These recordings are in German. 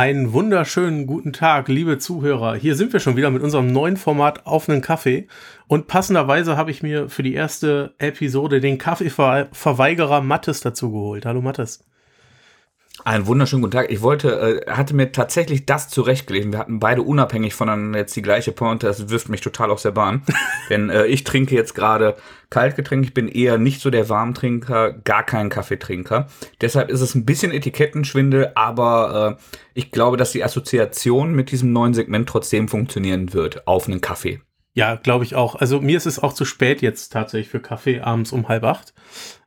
Einen wunderschönen guten Tag, liebe Zuhörer. Hier sind wir schon wieder mit unserem neuen Format auf einen Kaffee. Und passenderweise habe ich mir für die erste Episode den Kaffeeverweigerer Mattes dazu geholt. Hallo Mattes. Einen wunderschönen guten Tag. Ich wollte, äh, hatte mir tatsächlich das zurechtgelesen. Wir hatten beide unabhängig voneinander jetzt die gleiche Pointe. Das wirft mich total aus der Bahn. Denn äh, ich trinke jetzt gerade Kaltgetränk. Ich bin eher nicht so der Warmtrinker, gar kein Kaffeetrinker. Deshalb ist es ein bisschen Etikettenschwindel, aber äh, ich glaube, dass die Assoziation mit diesem neuen Segment trotzdem funktionieren wird auf einen Kaffee. Ja, glaube ich auch. Also mir ist es auch zu spät jetzt tatsächlich für Kaffee abends um halb acht.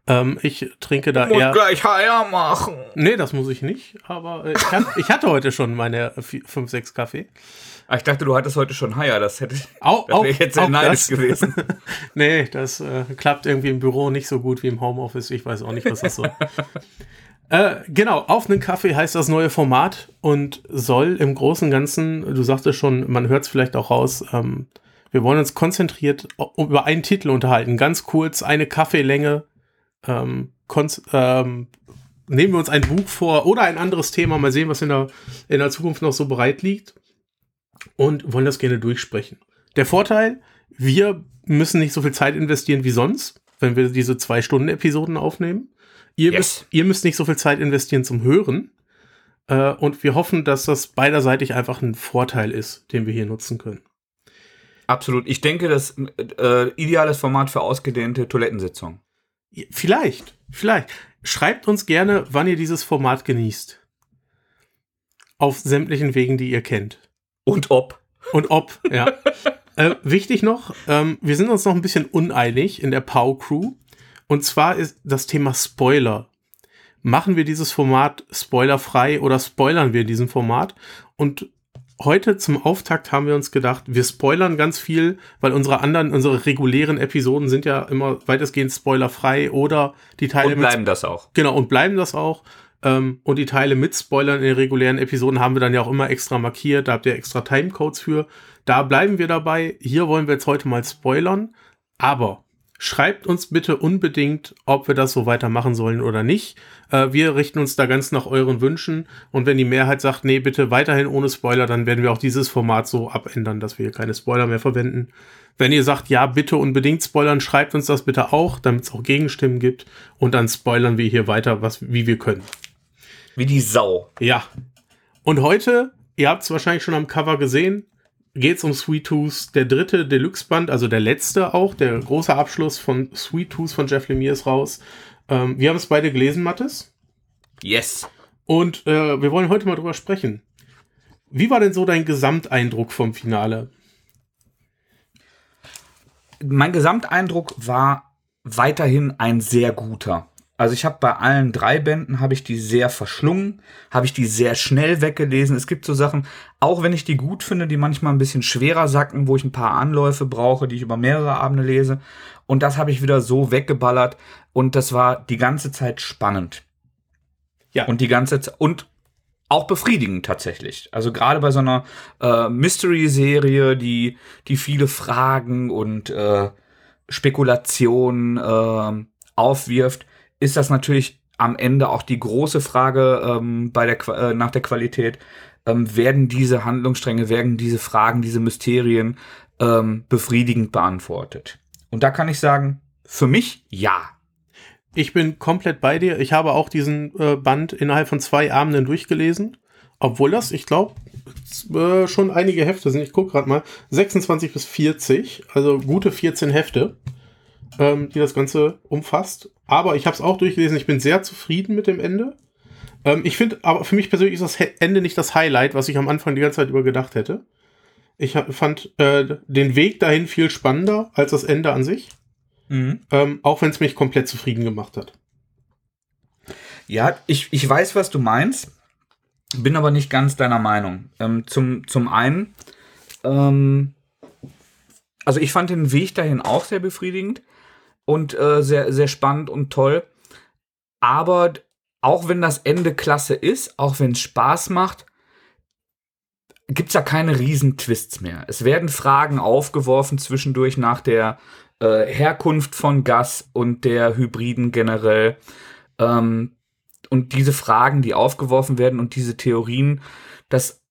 Ähm, ich trinke da musst eher. gleich Heier machen. Nee, das muss ich nicht. Aber äh, ich, hat, ich, hatte heute schon meine 5, 6 Kaffee. Ah, ich dachte, du hattest heute schon Heier. Das hätte auch, das wäre jetzt sehr neidisch gewesen. nee, das äh, klappt irgendwie im Büro nicht so gut wie im Homeoffice. Ich weiß auch nicht, was das soll. äh, genau, auf einen Kaffee heißt das neue Format und soll im Großen und Ganzen, du sagtest schon, man hört es vielleicht auch raus, ähm, wir wollen uns konzentriert über einen Titel unterhalten. Ganz kurz, eine Kaffeelänge ähm, ähm, nehmen wir uns ein Buch vor oder ein anderes Thema, mal sehen, was in der, in der Zukunft noch so bereit liegt und wollen das gerne durchsprechen. Der Vorteil, wir müssen nicht so viel Zeit investieren wie sonst, wenn wir diese zwei Stunden Episoden aufnehmen. Ihr, yes. müsst, ihr müsst nicht so viel Zeit investieren zum Hören. Äh, und wir hoffen, dass das beiderseitig einfach ein Vorteil ist, den wir hier nutzen können. Absolut. Ich denke, das äh, ideales Format für ausgedehnte Toilettensitzungen. Vielleicht, vielleicht. Schreibt uns gerne, wann ihr dieses Format genießt. Auf sämtlichen Wegen, die ihr kennt. Und ob. Und ob, ja. äh, wichtig noch, ähm, wir sind uns noch ein bisschen uneinig in der Pow Crew. Und zwar ist das Thema Spoiler. Machen wir dieses Format spoilerfrei oder spoilern wir in diesem Format? Und heute zum Auftakt haben wir uns gedacht, wir spoilern ganz viel, weil unsere anderen, unsere regulären Episoden sind ja immer weitestgehend spoilerfrei oder die Teile. Und bleiben das auch. Genau, und bleiben das auch. Ähm, und die Teile mit Spoilern in den regulären Episoden haben wir dann ja auch immer extra markiert. Da habt ihr extra Timecodes für. Da bleiben wir dabei. Hier wollen wir jetzt heute mal spoilern. Aber Schreibt uns bitte unbedingt, ob wir das so weitermachen sollen oder nicht. Äh, wir richten uns da ganz nach euren Wünschen. Und wenn die Mehrheit sagt, nee, bitte weiterhin ohne Spoiler, dann werden wir auch dieses Format so abändern, dass wir keine Spoiler mehr verwenden. Wenn ihr sagt, ja, bitte unbedingt spoilern, schreibt uns das bitte auch, damit es auch Gegenstimmen gibt. Und dann spoilern wir hier weiter, was, wie wir können. Wie die Sau. Ja. Und heute, ihr habt es wahrscheinlich schon am Cover gesehen, geht es um Sweet Tooth, der dritte Deluxe-Band, also der letzte auch, der große Abschluss von Sweet Tooth von Jeff Lemire ist raus. Ähm, wir haben es beide gelesen, Mattes. Yes. Und äh, wir wollen heute mal drüber sprechen. Wie war denn so dein Gesamteindruck vom Finale? Mein Gesamteindruck war weiterhin ein sehr guter. Also ich habe bei allen drei Bänden habe ich die sehr verschlungen, habe ich die sehr schnell weggelesen. Es gibt so Sachen, auch wenn ich die gut finde, die manchmal ein bisschen schwerer sacken, wo ich ein paar Anläufe brauche, die ich über mehrere Abende lese. Und das habe ich wieder so weggeballert und das war die ganze Zeit spannend. Ja. Und die ganze Zeit und auch befriedigend tatsächlich. Also gerade bei so einer äh, Mystery-Serie, die die viele Fragen und äh, Spekulationen äh, aufwirft, ist das natürlich am Ende auch die große Frage ähm, bei der, äh, nach der Qualität. Ähm, werden diese Handlungsstränge, werden diese Fragen, diese Mysterien ähm, befriedigend beantwortet? Und da kann ich sagen, für mich ja. Ich bin komplett bei dir. Ich habe auch diesen äh, Band innerhalb von zwei Abenden durchgelesen. Obwohl das, ich glaube, äh, schon einige Hefte sind. Ich gucke gerade mal. 26 bis 40, also gute 14 Hefte ähm, die das Ganze umfasst. Aber ich habe es auch durchgelesen. Ich bin sehr zufrieden mit dem Ende. Ähm, ich finde, aber für mich persönlich ist das Ende nicht das Highlight, was ich am Anfang die ganze Zeit über gedacht hätte. Ich fand äh, den Weg dahin viel spannender als das Ende an sich. Mhm. Ähm, auch wenn es mich komplett zufrieden gemacht hat. Ja, ich, ich weiß, was du meinst, bin aber nicht ganz deiner Meinung. Ähm, zum, zum einen, ähm, also ich fand den Weg dahin auch sehr befriedigend und äh, sehr, sehr spannend und toll. Aber auch wenn das Ende klasse ist, auch wenn es Spaß macht, gibt es ja keine Riesentwists mehr. Es werden Fragen aufgeworfen zwischendurch nach der äh, Herkunft von Gas und der Hybriden generell. Ähm, und diese Fragen, die aufgeworfen werden und diese Theorien, dass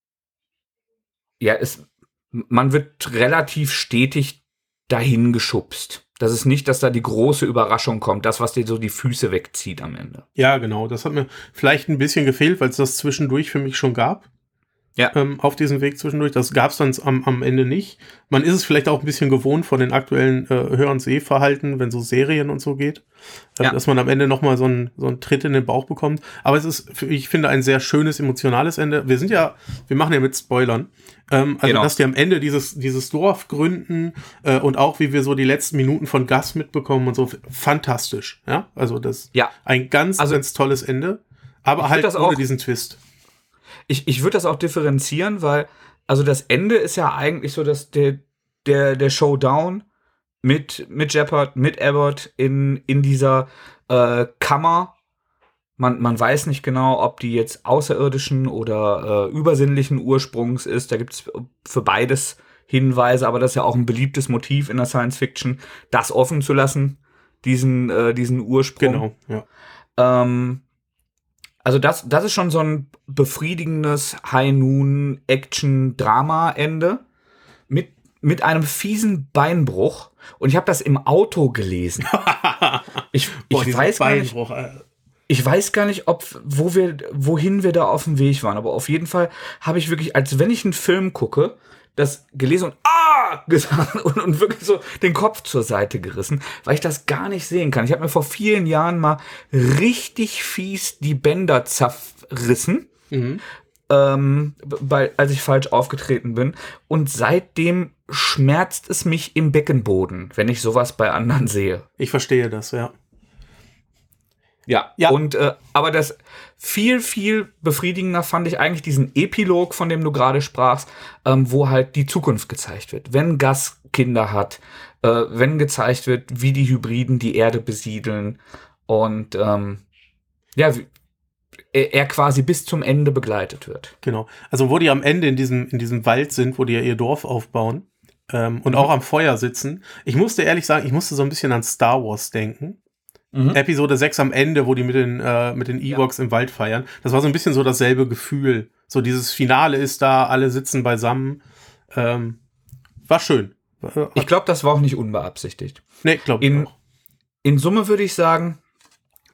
ja, es, man wird relativ stetig dahin geschubst. Das ist nicht, dass da die große Überraschung kommt, das, was dir so die Füße wegzieht am Ende. Ja, genau. Das hat mir vielleicht ein bisschen gefehlt, weil es das zwischendurch für mich schon gab. Ja. Ähm, auf diesem Weg zwischendurch. Das gab es dann am, am Ende nicht. Man ist es vielleicht auch ein bisschen gewohnt von den aktuellen äh, Hör- und Sehverhalten, wenn so Serien und so geht, äh, ja. dass man am Ende nochmal so einen, so einen Tritt in den Bauch bekommt. Aber es ist, ich finde, ein sehr schönes, emotionales Ende. Wir sind ja, wir machen ja mit Spoilern. Ähm, also, genau. dass die am Ende dieses, dieses Dorf gründen äh, und auch wie wir so die letzten Minuten von Gas mitbekommen und so, fantastisch. Ja, also das ja. ein ganz, also, ganz tolles Ende. Aber halt ohne auch, diesen Twist ich, ich würde das auch differenzieren, weil, also das Ende ist ja eigentlich so, dass der, der, der Showdown mit, mit Jeopard, mit Abbott in, in dieser äh, Kammer. Man, man weiß nicht genau, ob die jetzt außerirdischen oder äh, übersinnlichen Ursprungs ist. Da gibt es für beides Hinweise, aber das ist ja auch ein beliebtes Motiv in der Science Fiction, das offen zu lassen, diesen, äh, diesen Ursprung. Genau, ja. Ähm, also das, das ist schon so ein befriedigendes High-Noon-Action-Drama-Ende mit, mit einem fiesen Beinbruch. Und ich habe das im Auto gelesen. ich, Boah, ich weiß gar nicht, ich weiß gar nicht, ob wo wir wohin wir da auf dem Weg waren, aber auf jeden Fall habe ich wirklich, als wenn ich einen Film gucke, das gelesen und ah gesagt und, und wirklich so den Kopf zur Seite gerissen, weil ich das gar nicht sehen kann. Ich habe mir vor vielen Jahren mal richtig fies die Bänder zerrissen. Mhm. Ähm, weil, als ich falsch aufgetreten bin. Und seitdem schmerzt es mich im Beckenboden, wenn ich sowas bei anderen sehe. Ich verstehe das, ja. Ja, ja. Und äh, aber das viel, viel befriedigender fand ich eigentlich diesen Epilog, von dem du gerade sprachst, ähm, wo halt die Zukunft gezeigt wird. Wenn Gas Kinder hat, äh, wenn gezeigt wird, wie die Hybriden die Erde besiedeln und ähm, ja, er, er quasi bis zum Ende begleitet wird. Genau. Also wo die am Ende in diesem, in diesem Wald sind, wo die ja ihr Dorf aufbauen ähm, und mhm. auch am Feuer sitzen. Ich musste ehrlich sagen, ich musste so ein bisschen an Star Wars denken. Mhm. Episode 6 am Ende, wo die mit den, äh, mit den Ewoks ja. im Wald feiern. Das war so ein bisschen so dasselbe Gefühl. So dieses Finale ist da, alle sitzen beisammen. Ähm, war schön. Ich glaube, das war auch nicht unbeabsichtigt. Nee, glaube ich auch. In Summe würde ich sagen,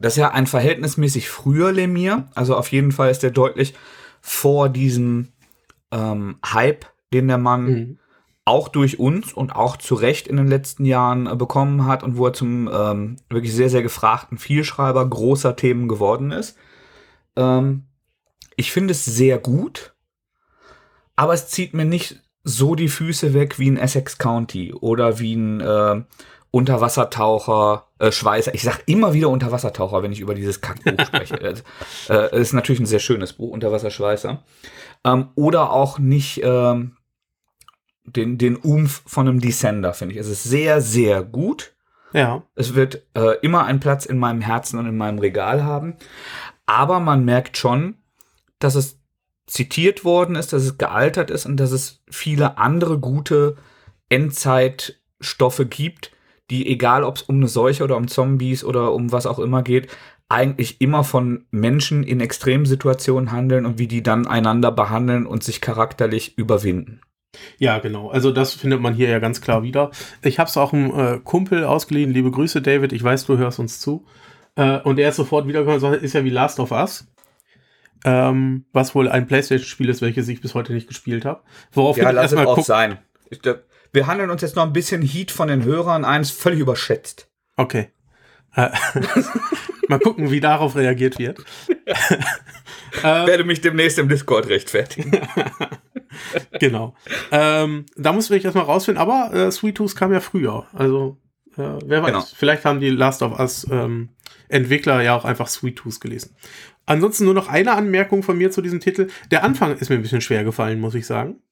das ist ja ein verhältnismäßig früher Lemire. Also auf jeden Fall ist der deutlich vor diesem ähm, Hype, den der Mann mhm auch durch uns und auch zu Recht in den letzten Jahren äh, bekommen hat und wo er zum ähm, wirklich sehr, sehr gefragten Vielschreiber großer Themen geworden ist. Ähm, ich finde es sehr gut, aber es zieht mir nicht so die Füße weg wie ein Essex County oder wie ein äh, Unterwassertaucher, äh, Schweißer. Ich sag immer wieder Unterwassertaucher, wenn ich über dieses Kackbuch spreche. Das äh, ist natürlich ein sehr schönes Buch, Unterwasserschweißer. Ähm, oder auch nicht ähm, den, den Umf von einem Descender, finde ich. Es ist sehr, sehr gut. Ja. Es wird äh, immer einen Platz in meinem Herzen und in meinem Regal haben. Aber man merkt schon, dass es zitiert worden ist, dass es gealtert ist und dass es viele andere gute Endzeitstoffe gibt, die, egal ob es um eine Seuche oder um Zombies oder um was auch immer geht, eigentlich immer von Menschen in Extremsituationen handeln und wie die dann einander behandeln und sich charakterlich überwinden. Ja, genau. Also das findet man hier ja ganz klar wieder. Ich habe es auch einem äh, Kumpel ausgeliehen. Liebe Grüße, David. Ich weiß, du hörst uns zu. Äh, und er ist sofort wiedergekommen und sagt, ist ja wie Last of Us. Ähm, was wohl ein Playstation-Spiel ist, welches ich bis heute nicht gespielt habe. Worauf ja, lass es auch sein. Ich, wir handeln uns jetzt noch ein bisschen Heat von den Hörern ein, ist völlig überschätzt. Okay. Äh, mal gucken, wie darauf reagiert wird. Ich werde mich demnächst im Discord rechtfertigen. genau. Ähm, da mussten wir erstmal rausfinden, aber äh, Sweet Tooth kam ja früher. Also, äh, wer weiß, genau. vielleicht haben die Last of Us ähm, Entwickler ja auch einfach Sweet Tooth gelesen. Ansonsten nur noch eine Anmerkung von mir zu diesem Titel. Der Anfang ist mir ein bisschen schwer gefallen, muss ich sagen.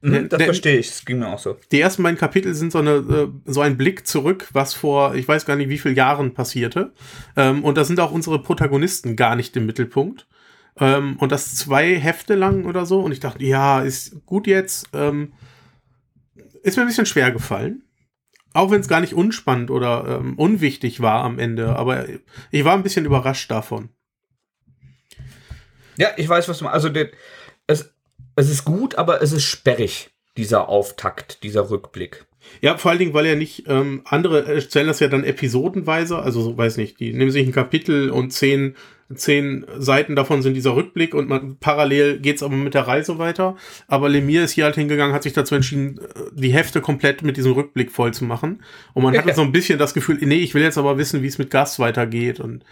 Mhm, das verstehe ich, das ging mir auch so. Die ersten beiden Kapitel sind so, eine, äh, so ein Blick zurück, was vor, ich weiß gar nicht, wie vielen Jahren passierte. Ähm, und da sind auch unsere Protagonisten gar nicht im Mittelpunkt. Ähm, und das zwei Hefte lang oder so. Und ich dachte, ja, ist gut jetzt. Ähm, ist mir ein bisschen schwer gefallen. Auch wenn es gar nicht unspannend oder ähm, unwichtig war am Ende. Aber ich war ein bisschen überrascht davon. Ja, ich weiß, was du meinst. Also, der, es, es ist gut, aber es ist sperrig, dieser Auftakt, dieser Rückblick. Ja, vor allen Dingen, weil ja nicht ähm, andere erzählen das ja dann episodenweise, also so, weiß nicht, die nehmen sich ein Kapitel und zehn, zehn Seiten davon sind dieser Rückblick und man, parallel geht's aber mit der Reise weiter. Aber Lemire ist hier halt hingegangen, hat sich dazu entschieden, die Hefte komplett mit diesem Rückblick voll zu machen. Und man hatte so ein bisschen das Gefühl, nee, ich will jetzt aber wissen, wie es mit Gast weitergeht. Und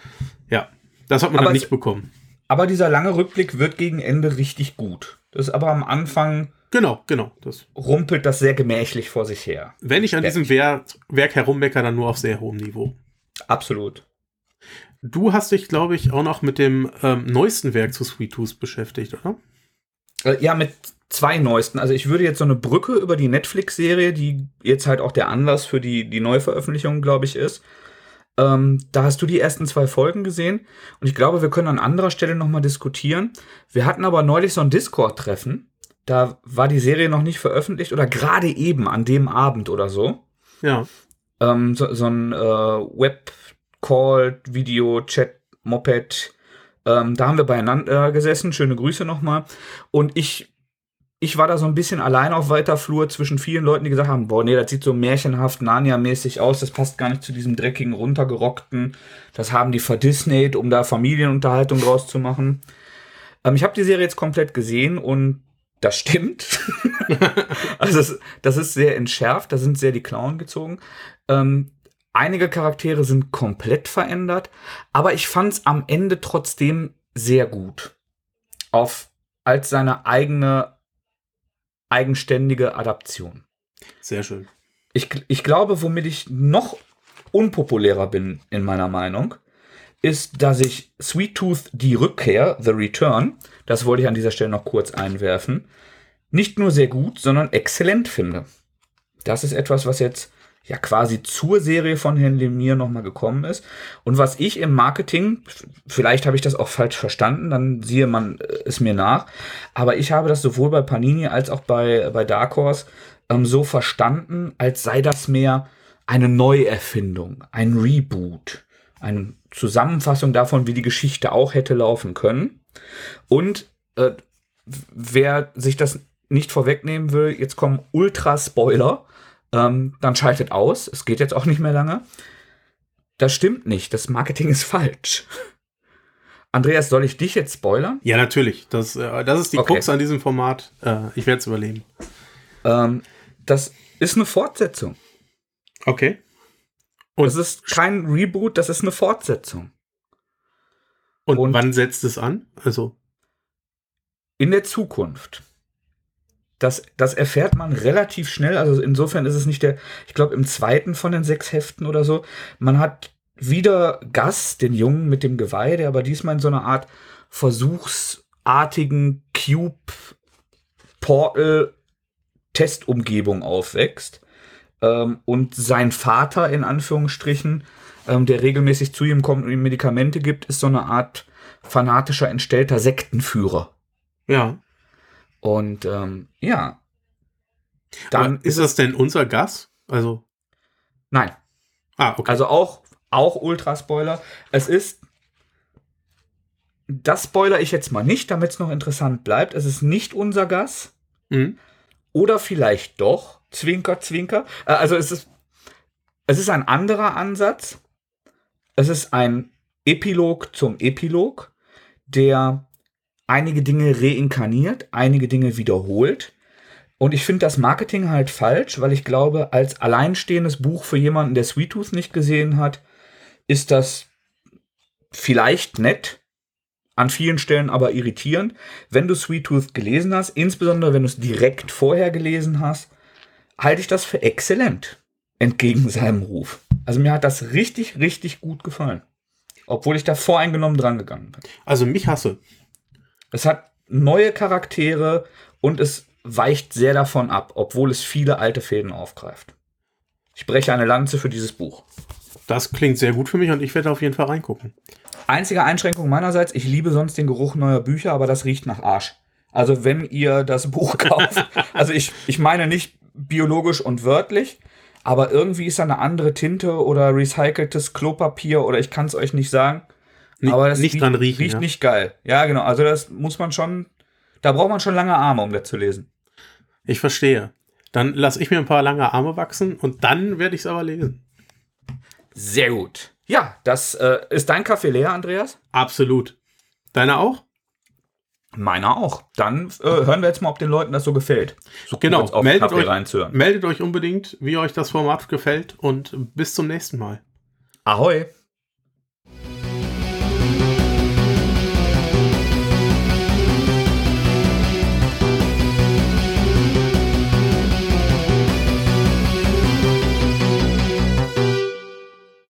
ja, das hat man aber dann nicht bekommen. Aber dieser lange Rückblick wird gegen Ende richtig gut. Das ist aber am Anfang Genau, genau. Das rumpelt das sehr gemächlich vor sich her. Wenn ich an diesem Werk, Werk herummecker, dann nur auf sehr hohem Niveau. Absolut. Du hast dich, glaube ich, auch noch mit dem ähm, neuesten Werk zu Sweet Tooth beschäftigt, oder? Äh, ja, mit zwei neuesten. Also ich würde jetzt so eine Brücke über die Netflix-Serie, die jetzt halt auch der Anlass für die, die Neuveröffentlichung, glaube ich, ist. Ähm, da hast du die ersten zwei Folgen gesehen und ich glaube, wir können an anderer Stelle nochmal diskutieren. Wir hatten aber neulich so ein Discord-Treffen da war die Serie noch nicht veröffentlicht oder gerade eben an dem Abend oder so. Ja. Ähm, so, so ein äh, Web-Call, Video, Chat, Moped. Ähm, da haben wir beieinander gesessen. Schöne Grüße nochmal. Und ich, ich war da so ein bisschen allein auf weiter Flur zwischen vielen Leuten, die gesagt haben: Boah, nee, das sieht so märchenhaft Narnia-mäßig aus. Das passt gar nicht zu diesem dreckigen, runtergerockten. Das haben die verdisneyt, um da Familienunterhaltung draus zu machen. Ähm, ich habe die Serie jetzt komplett gesehen und das stimmt. also das, das, ist sehr entschärft, da sind sehr die Klauen gezogen. Ähm, einige Charaktere sind komplett verändert, aber ich fand es am Ende trotzdem sehr gut. Auf als seine eigene eigenständige Adaption. Sehr schön. Ich, ich glaube, womit ich noch unpopulärer bin in meiner Meinung, ist, dass ich Sweet Tooth die Rückkehr, The Return, das wollte ich an dieser Stelle noch kurz einwerfen, nicht nur sehr gut, sondern exzellent finde. Das ist etwas, was jetzt ja quasi zur Serie von Herrn Lemire nochmal gekommen ist. Und was ich im Marketing, vielleicht habe ich das auch falsch verstanden, dann siehe man äh, es mir nach, aber ich habe das sowohl bei Panini als auch bei, bei Dark Horse ähm, so verstanden, als sei das mehr eine Neuerfindung, ein Reboot, eine Zusammenfassung davon, wie die Geschichte auch hätte laufen können. Und äh, wer sich das nicht vorwegnehmen will, jetzt kommen Ultra-Spoiler, ähm, dann schaltet aus. Es geht jetzt auch nicht mehr lange. Das stimmt nicht. Das Marketing ist falsch. Andreas, soll ich dich jetzt spoilern? Ja, natürlich. Das, äh, das ist die okay. Krux an diesem Format. Äh, ich werde es überleben. Ähm, das ist eine Fortsetzung. Okay. Und das ist kein Reboot, das ist eine Fortsetzung. Und, und wann setzt es an? Also. In der Zukunft. Das, das erfährt man relativ schnell. Also insofern ist es nicht der, ich glaube, im zweiten von den sechs Heften oder so. Man hat wieder Gus, den Jungen mit dem Geweih, der aber diesmal in so einer Art versuchsartigen Cube-Portal-Testumgebung aufwächst. Ähm, und sein Vater, in Anführungsstrichen, ähm, der regelmäßig zu ihm kommt und ihm Medikamente gibt, ist so eine Art fanatischer, entstellter Sektenführer. Ja. Und ähm, ja. Dann ist, ist das denn unser Gas? Also. Nein. Ah, okay. Also auch, auch Ultra-Spoiler. Es ist. Das spoiler ich jetzt mal nicht, damit es noch interessant bleibt. Es ist nicht unser Gas. Mhm. Oder vielleicht doch. Zwinker, Zwinker. Äh, also es ist. Es ist ein anderer Ansatz. Es ist ein Epilog zum Epilog, der einige Dinge reinkarniert, einige Dinge wiederholt. Und ich finde das Marketing halt falsch, weil ich glaube, als alleinstehendes Buch für jemanden, der Sweet Tooth nicht gesehen hat, ist das vielleicht nett, an vielen Stellen aber irritierend. Wenn du Sweet Tooth gelesen hast, insbesondere wenn du es direkt vorher gelesen hast, halte ich das für exzellent, entgegen seinem Ruf. Also mir hat das richtig, richtig gut gefallen. Obwohl ich da voreingenommen dran gegangen bin. Also mich hasse. Es hat neue Charaktere und es weicht sehr davon ab, obwohl es viele alte Fäden aufgreift. Ich breche eine Lanze für dieses Buch. Das klingt sehr gut für mich und ich werde auf jeden Fall reingucken. Einzige Einschränkung meinerseits, ich liebe sonst den Geruch neuer Bücher, aber das riecht nach Arsch. Also wenn ihr das Buch kauft, also ich, ich meine nicht biologisch und wörtlich, aber irgendwie ist da eine andere Tinte oder recyceltes Klopapier oder ich kann es euch nicht sagen. Nicht, aber das nicht riecht, dran riechen. Riecht ja. nicht geil. Ja, genau. Also das muss man schon Da braucht man schon lange Arme, um das zu lesen. Ich verstehe. Dann lasse ich mir ein paar lange Arme wachsen und dann werde ich es aber lesen. Sehr gut. Ja, das äh, ist dein Kaffee leer, Andreas? Absolut. Deiner auch? Meiner auch. Dann äh, hören wir jetzt mal, ob den Leuten das so gefällt. So Genau. Meldet Kaffee euch, reinzuhören. meldet euch unbedingt, wie euch das Format gefällt und bis zum nächsten Mal. Ahoi.